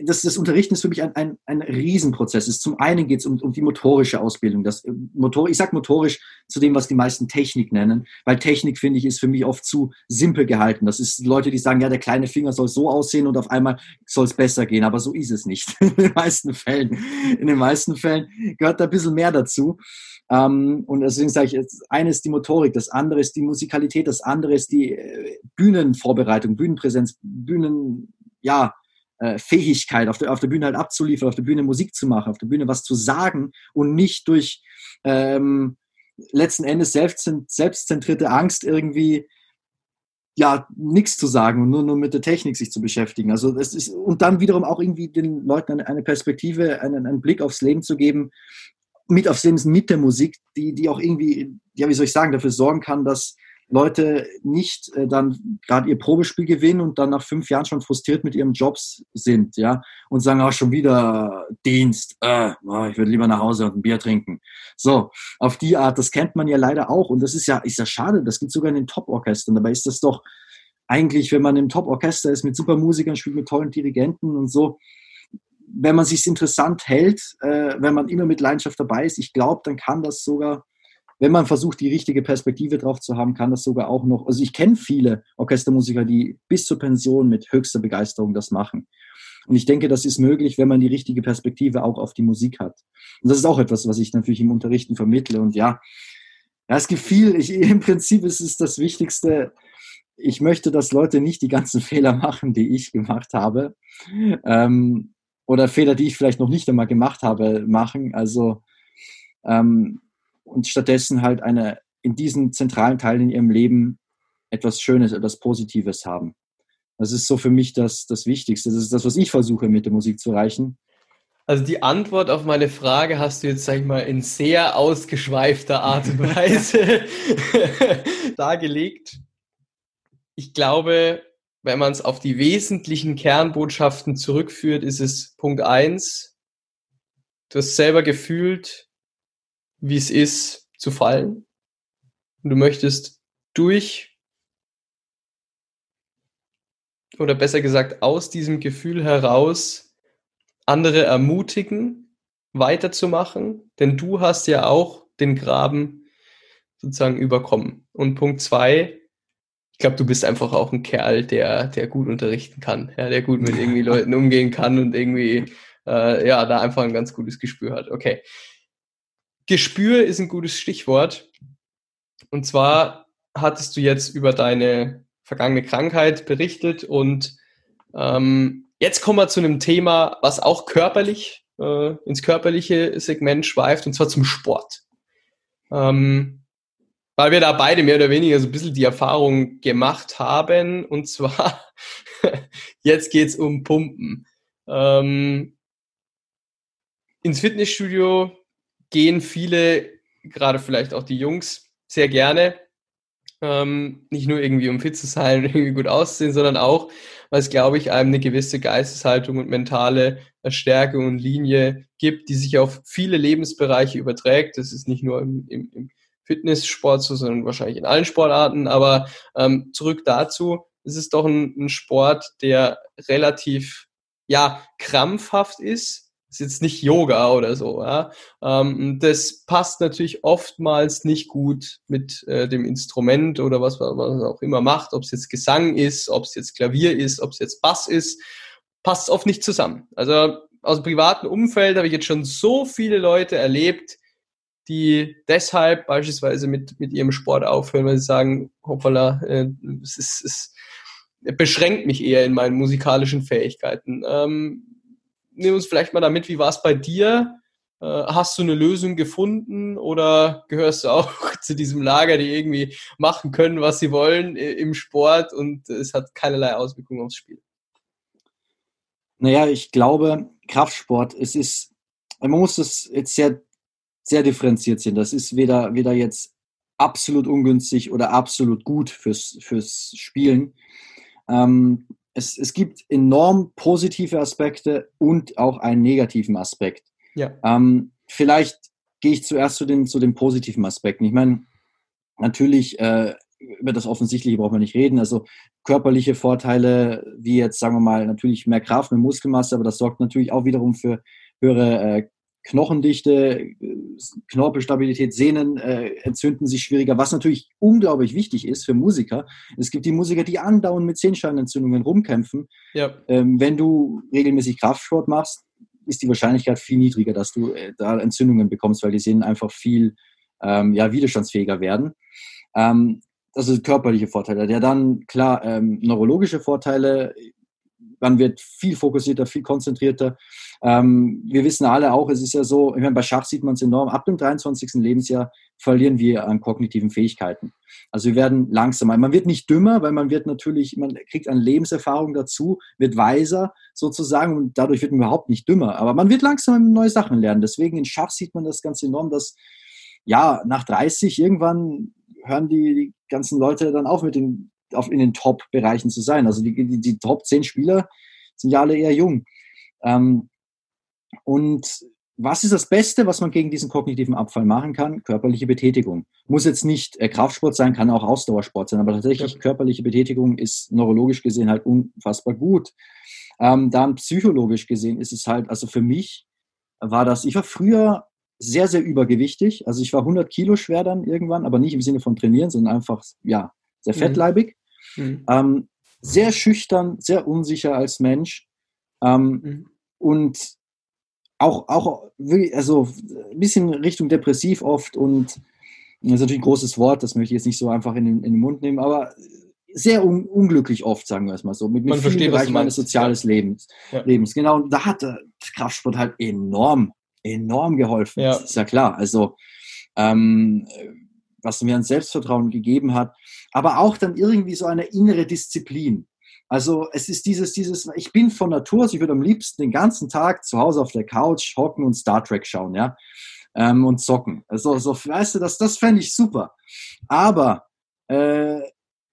das, das Unterrichten ist für mich ein, ein, ein Riesenprozess. Es, zum einen geht es um, um die motorische Ausbildung. Das, äh, Motor, ich sage motorisch zu dem, was die meisten Technik nennen, weil Technik, finde ich, ist für mich oft zu simpel gehalten. Das ist Leute, die sagen, ja, der kleine Finger soll so aussehen und auf einmal soll es besser gehen. Aber so ist es nicht. In den meisten Fällen. In den meisten Fällen gehört da ein bisschen mehr dazu. Ähm, und deswegen sage ich, das eine ist die Motorik, das andere ist die Musikalität, das andere ist die äh, Bühnenvorbereitung, Bühnenpräsenz, Bühnen, ja, Fähigkeit, auf der, auf der Bühne halt abzuliefern, auf der Bühne Musik zu machen, auf der Bühne was zu sagen und nicht durch ähm, letzten Endes selbst, selbstzentrierte Angst irgendwie ja nichts zu sagen und nur, nur mit der Technik sich zu beschäftigen. Also es ist und dann wiederum auch irgendwie den Leuten eine, eine Perspektive, einen, einen Blick aufs Leben zu geben, mit aufs Leben mit der Musik, die, die auch irgendwie, ja, wie soll ich sagen, dafür sorgen kann, dass Leute nicht äh, dann gerade ihr Probespiel gewinnen und dann nach fünf Jahren schon frustriert mit ihren Jobs sind, ja, und sagen, auch schon wieder Dienst, äh, oh, ich würde lieber nach Hause und ein Bier trinken. So, auf die Art, das kennt man ja leider auch und das ist ja, ist ja schade, das gibt sogar in den Top-Orchestern, dabei ist das doch eigentlich, wenn man im Top-Orchester ist mit super Musikern, spielt mit tollen Dirigenten und so, wenn man sich interessant hält, äh, wenn man immer mit Leidenschaft dabei ist, ich glaube, dann kann das sogar wenn man versucht, die richtige Perspektive drauf zu haben, kann das sogar auch noch, also ich kenne viele Orchestermusiker, die bis zur Pension mit höchster Begeisterung das machen. Und ich denke, das ist möglich, wenn man die richtige Perspektive auch auf die Musik hat. Und das ist auch etwas, was ich natürlich im Unterrichten vermittle. Und ja, ja es gibt viel. Ich, Im Prinzip ist es das Wichtigste. Ich möchte, dass Leute nicht die ganzen Fehler machen, die ich gemacht habe. Ähm, oder Fehler, die ich vielleicht noch nicht einmal gemacht habe, machen. Also ähm, und stattdessen halt eine in diesen zentralen Teilen in ihrem Leben etwas Schönes, etwas Positives haben. Das ist so für mich das, das Wichtigste. Das ist das, was ich versuche mit der Musik zu erreichen. Also die Antwort auf meine Frage hast du jetzt, sag ich mal, in sehr ausgeschweifter Art und Weise dargelegt. Ich glaube, wenn man es auf die wesentlichen Kernbotschaften zurückführt, ist es Punkt eins. Du hast selber gefühlt, wie es ist, zu fallen. Und du möchtest durch oder besser gesagt aus diesem Gefühl heraus andere ermutigen, weiterzumachen, denn du hast ja auch den Graben sozusagen überkommen. Und Punkt zwei, ich glaube, du bist einfach auch ein Kerl, der, der gut unterrichten kann, ja, der gut mit irgendwie Leuten umgehen kann und irgendwie, äh, ja, da einfach ein ganz gutes Gespür hat. Okay. Gespür ist ein gutes Stichwort. Und zwar hattest du jetzt über deine vergangene Krankheit berichtet und ähm, jetzt kommen wir zu einem Thema, was auch körperlich äh, ins körperliche Segment schweift, und zwar zum Sport. Ähm, weil wir da beide mehr oder weniger so ein bisschen die Erfahrung gemacht haben, und zwar jetzt geht's um Pumpen. Ähm, ins Fitnessstudio gehen viele, gerade vielleicht auch die Jungs, sehr gerne. Ähm, nicht nur irgendwie um fit zu sein und irgendwie gut auszusehen, sondern auch, weil es, glaube ich, einem eine gewisse Geisteshaltung und mentale Stärke und Linie gibt, die sich auf viele Lebensbereiche überträgt. Das ist nicht nur im, im, im Fitnesssport so, sondern wahrscheinlich in allen Sportarten. Aber ähm, zurück dazu, es ist doch ein, ein Sport, der relativ ja krampfhaft ist, ist jetzt nicht Yoga oder so. Ja? Ähm, das passt natürlich oftmals nicht gut mit äh, dem Instrument oder was man auch immer macht, ob es jetzt Gesang ist, ob es jetzt Klavier ist, ob es jetzt Bass ist, passt oft nicht zusammen. Also aus dem privaten Umfeld habe ich jetzt schon so viele Leute erlebt, die deshalb beispielsweise mit, mit ihrem Sport aufhören, weil sie sagen, hoppala, äh, es, ist, es beschränkt mich eher in meinen musikalischen Fähigkeiten. Ähm, nimm uns vielleicht mal damit, wie war es bei dir? Äh, hast du eine Lösung gefunden oder gehörst du auch zu diesem Lager, die irgendwie machen können, was sie wollen im Sport und es hat keinerlei Auswirkungen aufs Spiel? Naja, ich glaube, Kraftsport, es ist, man muss das jetzt sehr, sehr differenziert sehen. Das ist weder, weder jetzt absolut ungünstig oder absolut gut fürs, fürs Spielen. Ähm, es, es gibt enorm positive Aspekte und auch einen negativen Aspekt. Ja. Ähm, vielleicht gehe ich zuerst zu den, zu den positiven Aspekten. Ich meine, natürlich, äh, über das Offensichtliche braucht man nicht reden. Also körperliche Vorteile, wie jetzt, sagen wir mal, natürlich mehr Kraft, mehr Muskelmasse, aber das sorgt natürlich auch wiederum für höhere äh, Knochendichte, Knorpelstabilität, Sehnen äh, entzünden sich schwieriger, was natürlich unglaublich wichtig ist für Musiker. Es gibt die Musiker, die andauernd mit Sehenscheinentzündungen rumkämpfen. Ja. Ähm, wenn du regelmäßig Kraftsport machst, ist die Wahrscheinlichkeit viel niedriger, dass du äh, da Entzündungen bekommst, weil die Sehnen einfach viel ähm, ja, widerstandsfähiger werden. Ähm, also körperliche Vorteile. Der dann, klar, ähm, neurologische Vorteile, man wird viel fokussierter, viel konzentrierter. Ähm, wir wissen alle auch, es ist ja so, ich meine, bei Schach sieht man es enorm, ab dem 23. Lebensjahr verlieren wir an kognitiven Fähigkeiten. Also wir werden langsamer. Man wird nicht dümmer, weil man wird natürlich, man kriegt an Lebenserfahrung dazu, wird weiser sozusagen und dadurch wird man überhaupt nicht dümmer. Aber man wird langsamer neue Sachen lernen. Deswegen in Schach sieht man das ganz enorm, dass ja, nach 30 irgendwann hören die, die ganzen Leute dann auf mit den auf, in den Top-Bereichen zu sein. Also die, die, die, Top 10 Spieler sind ja alle eher jung. Ähm, und was ist das Beste, was man gegen diesen kognitiven Abfall machen kann? Körperliche Betätigung. Muss jetzt nicht äh, Kraftsport sein, kann auch Ausdauersport sein, aber tatsächlich ja. körperliche Betätigung ist neurologisch gesehen halt unfassbar gut. Ähm, dann psychologisch gesehen ist es halt, also für mich war das, ich war früher sehr, sehr übergewichtig. Also ich war 100 Kilo schwer dann irgendwann, aber nicht im Sinne von trainieren, sondern einfach, ja, sehr mhm. fettleibig. Mhm. Ähm, sehr schüchtern, sehr unsicher als Mensch. Ähm, mhm. Und auch, auch also ein bisschen Richtung depressiv oft und das ist natürlich ein großes Wort, das möchte ich jetzt nicht so einfach in den, in den Mund nehmen, aber sehr un unglücklich oft, sagen wir es mal so, mit, mit Man vielen versteht, Bereichen meines soziales ja. Lebens, ja. Lebens. Genau, und da hat der Kraftsport halt enorm, enorm geholfen. Ja. Das ist ja klar. Also ähm, was mir ein Selbstvertrauen gegeben hat, aber auch dann irgendwie so eine innere Disziplin. Also es ist dieses, dieses, ich bin von Natur aus, ich würde am liebsten den ganzen Tag zu Hause auf der Couch hocken und Star Trek schauen, ja, ähm, und zocken. Also, so, weißt du, das, das fände ich super. Aber äh,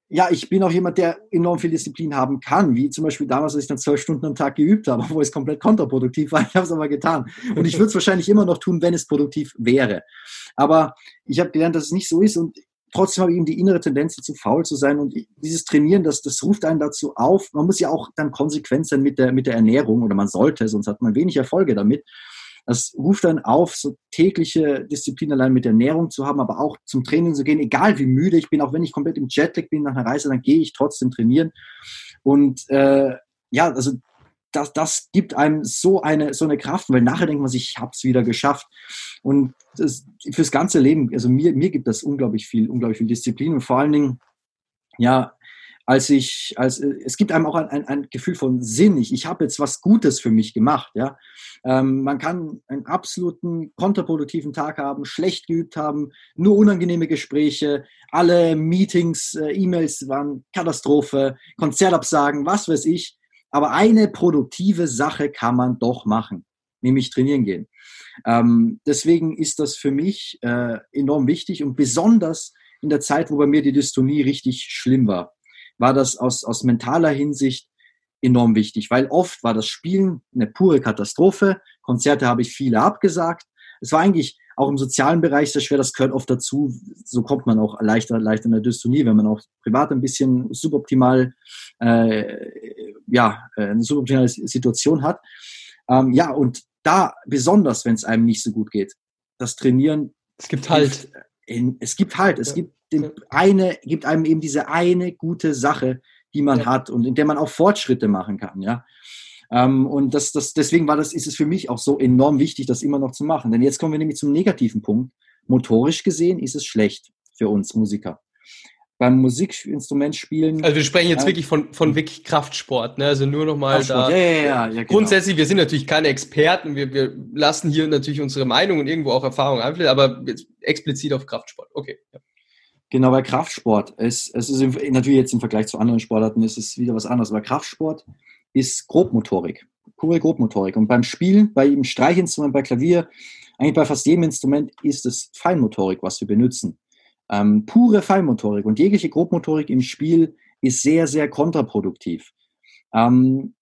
ja, ich bin auch jemand, der enorm viel Disziplin haben kann, wie zum Beispiel damals, als ich dann zwölf Stunden am Tag geübt habe, wo es komplett kontraproduktiv war. Ich habe es aber getan. Und ich würde es wahrscheinlich immer noch tun, wenn es produktiv wäre. Aber ich habe gelernt, dass es nicht so ist und trotzdem habe ich eben die innere Tendenz, zu faul zu sein. Und dieses Trainieren, das, das ruft einen dazu auf. Man muss ja auch dann konsequent sein mit der, mit der Ernährung oder man sollte, sonst hat man wenig Erfolge damit. Das ruft dann auf, so tägliche Disziplin allein mit Ernährung zu haben, aber auch zum Training zu gehen, egal wie müde ich bin, auch wenn ich komplett im Jetlag bin nach einer Reise, dann gehe ich trotzdem trainieren. Und äh, ja, also das, das gibt einem so eine, so eine Kraft, weil nachher denkt man sich, ich habe es wieder geschafft. Und das, fürs ganze Leben, also mir, mir gibt das unglaublich viel, unglaublich viel Disziplin und vor allen Dingen, ja, als ich, als es gibt einem auch ein, ein, ein Gefühl von Sinn. Ich, ich habe jetzt was Gutes für mich gemacht. Ja, ähm, man kann einen absoluten kontraproduktiven Tag haben, schlecht geübt haben, nur unangenehme Gespräche, alle Meetings, äh, E-Mails waren Katastrophe, Konzertabsagen, was weiß ich. Aber eine produktive Sache kann man doch machen, nämlich trainieren gehen. Ähm, deswegen ist das für mich äh, enorm wichtig und besonders in der Zeit, wo bei mir die Dystonie richtig schlimm war war das aus, aus mentaler Hinsicht enorm wichtig, weil oft war das Spielen eine pure Katastrophe. Konzerte habe ich viele abgesagt. Es war eigentlich auch im sozialen Bereich sehr schwer, das gehört oft dazu. So kommt man auch leichter, leichter in der Dystonie, wenn man auch privat ein bisschen suboptimal, äh, ja, eine suboptimale Situation hat. Ähm, ja, und da besonders, wenn es einem nicht so gut geht, das Trainieren. Es gibt halt. In, es gibt halt, es ja. gibt den eine, gibt einem eben diese eine gute Sache, die man ja. hat und in der man auch Fortschritte machen kann, ja. Ähm, und das, das, deswegen war das, ist es für mich auch so enorm wichtig, das immer noch zu machen. Denn jetzt kommen wir nämlich zum negativen Punkt. Motorisch gesehen ist es schlecht für uns Musiker beim Musikinstrument spielen. Also wir sprechen jetzt äh, wirklich von, von wirklich Kraftsport, ne? Also nur nochmal da. Ja, ja, ja, ja, genau. Grundsätzlich, wir sind natürlich keine Experten, wir, wir lassen hier natürlich unsere Meinung und irgendwo auch Erfahrung einfließen, aber explizit auf Kraftsport. Okay. Ja. Genau, bei Kraftsport, es, es ist im, natürlich jetzt im Vergleich zu anderen Sportarten ist es wieder was anderes, aber Kraftsport ist Grobmotorik, pure Grobmotorik. Und beim Spielen, bei einem Streichinstrument, bei Klavier, eigentlich bei fast jedem Instrument ist es Feinmotorik, was wir benutzen. Ähm, pure Feinmotorik. Und jegliche Grobmotorik im Spiel ist sehr, sehr kontraproduktiv. Ähm,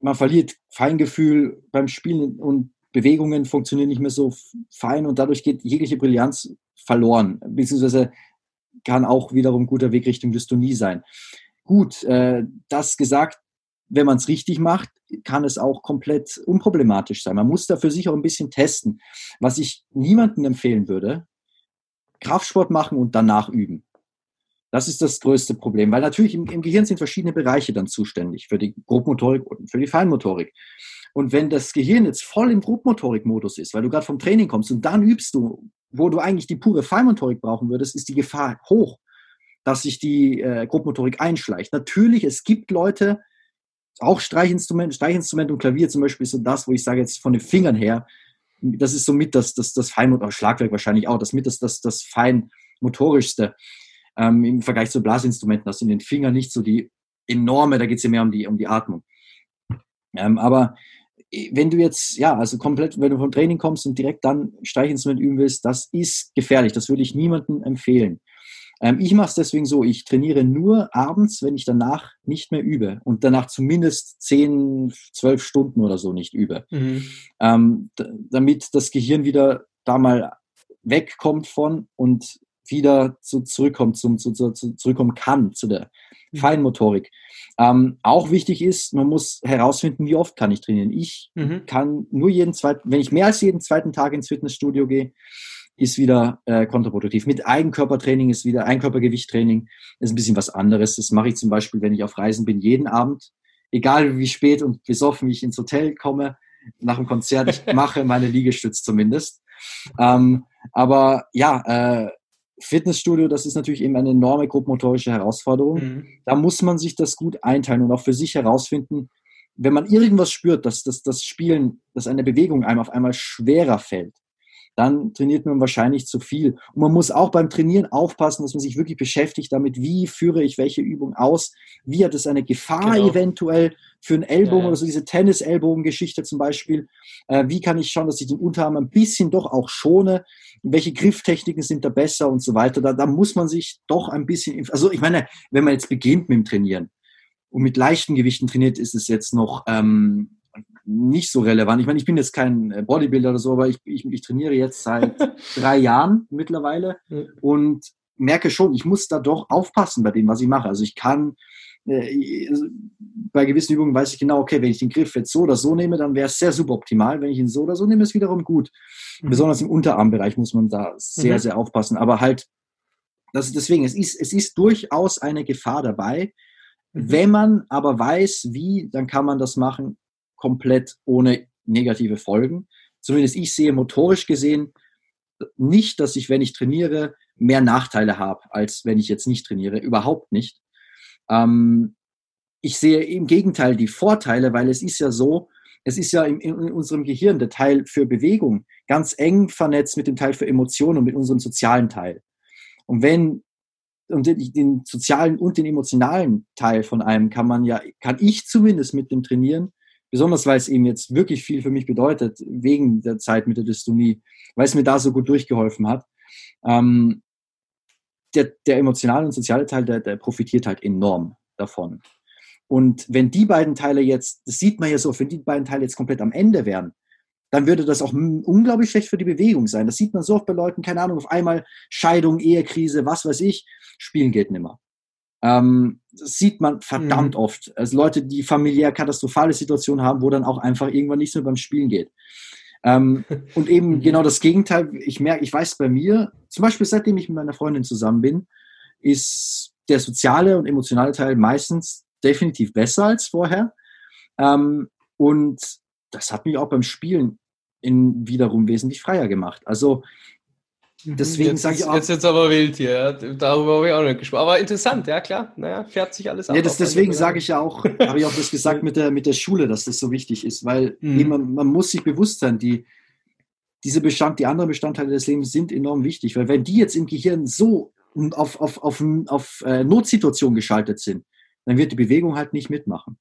man verliert Feingefühl beim Spielen und Bewegungen funktionieren nicht mehr so fein und dadurch geht jegliche Brillanz verloren, beziehungsweise kann auch wiederum guter Weg Richtung Dystonie sein. Gut, äh, das gesagt, wenn man es richtig macht, kann es auch komplett unproblematisch sein. Man muss da für sich auch ein bisschen testen. Was ich niemandem empfehlen würde, Kraftsport machen und danach üben. Das ist das größte Problem, weil natürlich im, im Gehirn sind verschiedene Bereiche dann zuständig für die Grobmotorik und für die Feinmotorik. Und wenn das Gehirn jetzt voll im Grobmotorik-Modus ist, weil du gerade vom Training kommst und dann übst du, wo du eigentlich die pure Feinmotorik brauchen würdest, ist die Gefahr hoch, dass sich die äh, Grobmotorik einschleicht. Natürlich, es gibt Leute, auch Streichinstrument, Streichinstrument und Klavier zum Beispiel ist so das, wo ich sage jetzt von den Fingern her, das ist somit das, das, das Feinmotor, Schlagwerk wahrscheinlich auch, das mit das, das, das Feinmotorischste ähm, im Vergleich zu Blasinstrumenten. Das sind den Fingern nicht so die enorme, da geht es ja mehr um die, um die Atmung. Ähm, aber wenn du jetzt, ja, also komplett, wenn du vom Training kommst und direkt dann Streichinstrument üben willst, das ist gefährlich. Das würde ich niemandem empfehlen. Ähm, ich mache es deswegen so, ich trainiere nur abends, wenn ich danach nicht mehr übe und danach zumindest 10, 12 Stunden oder so nicht übe. Mhm. Ähm, damit das Gehirn wieder da mal wegkommt von und wieder zu, zurückkommt, zum, zu, zu, zurückkommen kann zu der mhm. Feinmotorik. Ähm, auch wichtig ist, man muss herausfinden, wie oft kann ich trainieren. Ich mhm. kann nur jeden zweiten, wenn ich mehr als jeden zweiten Tag ins Fitnessstudio gehe, ist wieder äh, kontraproduktiv. Mit Eigenkörpertraining ist wieder Eigenkörpergewichttraining, ist ein bisschen was anderes. Das mache ich zum Beispiel, wenn ich auf Reisen bin, jeden Abend, egal wie spät und besoffen ich ins Hotel komme, nach dem Konzert, ich mache meine Liegestütz zumindest. Ähm, aber ja, äh, Fitnessstudio, das ist natürlich eben eine enorme grobmotorische Herausforderung. Mhm. Da muss man sich das gut einteilen und auch für sich herausfinden, wenn man irgendwas spürt, dass, dass das Spielen, dass eine Bewegung einem auf einmal schwerer fällt, dann trainiert man wahrscheinlich zu viel. Und man muss auch beim Trainieren aufpassen, dass man sich wirklich beschäftigt damit, wie führe ich welche Übung aus, wie hat es eine Gefahr genau. eventuell für einen Ellbogen ja. oder so diese Tennis-Ellbogen-Geschichte zum Beispiel. Äh, wie kann ich schauen, dass ich den Unterarm ein bisschen doch auch schone? Welche Grifftechniken sind da besser und so weiter? Da, da muss man sich doch ein bisschen, also ich meine, wenn man jetzt beginnt mit dem Trainieren und mit leichten Gewichten trainiert, ist es jetzt noch ähm, nicht so relevant. Ich meine, ich bin jetzt kein äh, Bodybuilder oder so, aber ich, ich, ich trainiere jetzt seit drei Jahren mittlerweile und merke schon, ich muss da doch aufpassen bei dem, was ich mache. Also ich kann äh, bei gewissen Übungen weiß ich genau, okay, wenn ich den Griff jetzt so oder so nehme, dann wäre es sehr suboptimal. Wenn ich ihn so oder so nehme, ist es wiederum gut. Mhm. Besonders im Unterarmbereich muss man da sehr, mhm. sehr aufpassen. Aber halt, das, deswegen, es ist, es ist durchaus eine Gefahr dabei. Mhm. Wenn man aber weiß, wie, dann kann man das machen komplett ohne negative Folgen. Zumindest ich sehe motorisch gesehen nicht, dass ich, wenn ich trainiere, mehr Nachteile habe, als wenn ich jetzt nicht trainiere. Überhaupt nicht. Ähm, ich sehe im Gegenteil die Vorteile, weil es ist ja so, es ist ja in, in, unserem Gehirn der Teil für Bewegung ganz eng vernetzt mit dem Teil für Emotionen und mit unserem sozialen Teil. Und wenn und den, den sozialen und den emotionalen Teil von einem kann man ja, kann ich zumindest mit dem Trainieren besonders weil es eben jetzt wirklich viel für mich bedeutet, wegen der Zeit mit der Dystonie, weil es mir da so gut durchgeholfen hat. Ähm, der, der emotionale und soziale Teil, der, der profitiert halt enorm davon. Und wenn die beiden Teile jetzt, das sieht man ja so, wenn die beiden Teile jetzt komplett am Ende wären, dann würde das auch unglaublich schlecht für die Bewegung sein. Das sieht man so oft bei Leuten, keine Ahnung, auf einmal Scheidung, Ehekrise, was weiß ich, spielen geht nimmer. Ähm, das sieht man verdammt mhm. oft. Also Leute, die familiär katastrophale Situationen haben, wo dann auch einfach irgendwann nichts mehr beim Spielen geht. Ähm, und eben mhm. genau das Gegenteil. Ich merke, ich weiß bei mir, zum Beispiel seitdem ich mit meiner Freundin zusammen bin, ist der soziale und emotionale Teil meistens definitiv besser als vorher. Ähm, und das hat mich auch beim Spielen in wiederum wesentlich freier gemacht. Also. Deswegen sage ich auch. Jetzt jetzt aber wild hier, darüber habe ich auch nicht gesprochen. Aber interessant, ja klar. Naja, fährt sich alles ab. Ja, das, deswegen sage ich ja auch, habe ich auch das gesagt mit der, mit der Schule, dass das so wichtig ist, weil mhm. man, man muss sich bewusst sein, die, diese Bestand, die anderen Bestandteile des Lebens sind enorm wichtig, weil wenn die jetzt im Gehirn so auf, auf, auf, auf äh, Notsituation geschaltet sind, dann wird die Bewegung halt nicht mitmachen.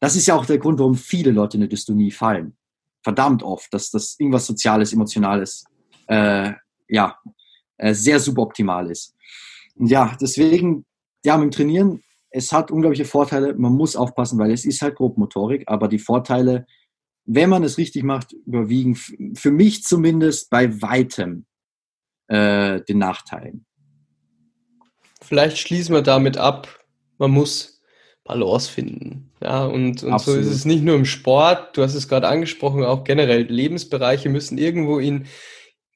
Das ist ja auch der Grund, warum viele Leute in eine Dystonie fallen. Verdammt oft, dass das irgendwas Soziales, Emotionales äh, ja, äh, sehr suboptimal ist. Und ja, deswegen, ja, mit dem Trainieren, es hat unglaubliche Vorteile. Man muss aufpassen, weil es ist halt Grobmotorik, aber die Vorteile wenn man es richtig macht, überwiegen für mich zumindest bei weitem äh, den Nachteilen. Vielleicht schließen wir damit ab, man muss Balance finden. Ja, und, und so ist es nicht nur im Sport, du hast es gerade angesprochen, auch generell Lebensbereiche müssen irgendwo in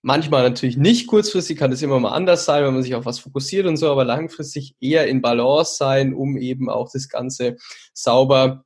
manchmal natürlich nicht kurzfristig, kann es immer mal anders sein, wenn man sich auf was fokussiert und so, aber langfristig eher in Balance sein, um eben auch das Ganze sauber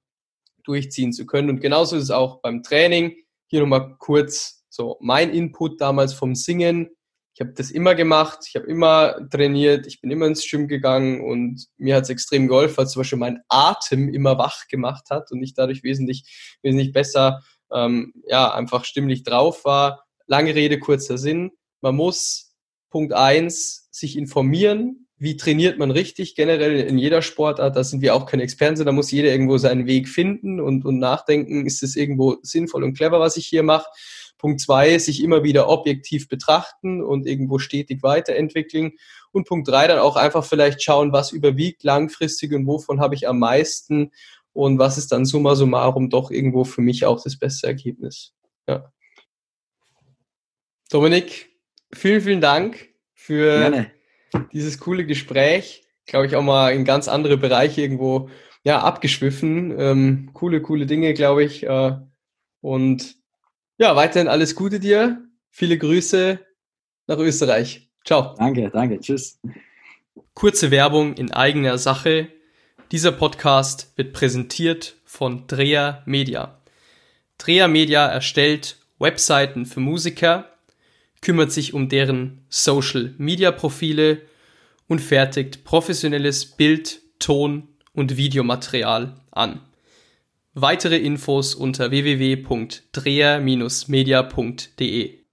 durchziehen zu können. Und genauso ist es auch beim Training. Hier nochmal kurz so mein Input damals vom Singen. Ich habe das immer gemacht, ich habe immer trainiert, ich bin immer ins Gym gegangen und mir hat es extrem geholfen, weil zum Beispiel mein Atem immer wach gemacht hat und ich dadurch wesentlich, wesentlich besser ähm, ja, einfach stimmlich drauf war. Lange Rede, kurzer Sinn. Man muss Punkt eins sich informieren, wie trainiert man richtig, generell in jeder Sportart, da sind wir auch keine Experten, da muss jeder irgendwo seinen Weg finden und, und nachdenken, ist es irgendwo sinnvoll und clever, was ich hier mache. Punkt zwei, sich immer wieder objektiv betrachten und irgendwo stetig weiterentwickeln. Und Punkt drei, dann auch einfach vielleicht schauen, was überwiegt langfristig und wovon habe ich am meisten und was ist dann summa summarum doch irgendwo für mich auch das beste Ergebnis. Ja. Dominik, vielen, vielen Dank für Gerne. dieses coole Gespräch. Glaube ich auch mal in ganz andere Bereiche irgendwo ja, abgeschwiffen. Ähm, coole, coole Dinge, glaube ich. Äh, und ja, weiterhin alles Gute dir. Viele Grüße nach Österreich. Ciao. Danke, danke. Tschüss. Kurze Werbung in eigener Sache. Dieser Podcast wird präsentiert von Dreher Media. Dreher Media erstellt Webseiten für Musiker, kümmert sich um deren Social Media Profile und fertigt professionelles Bild, Ton und Videomaterial an. Weitere Infos unter www.dreher-media.de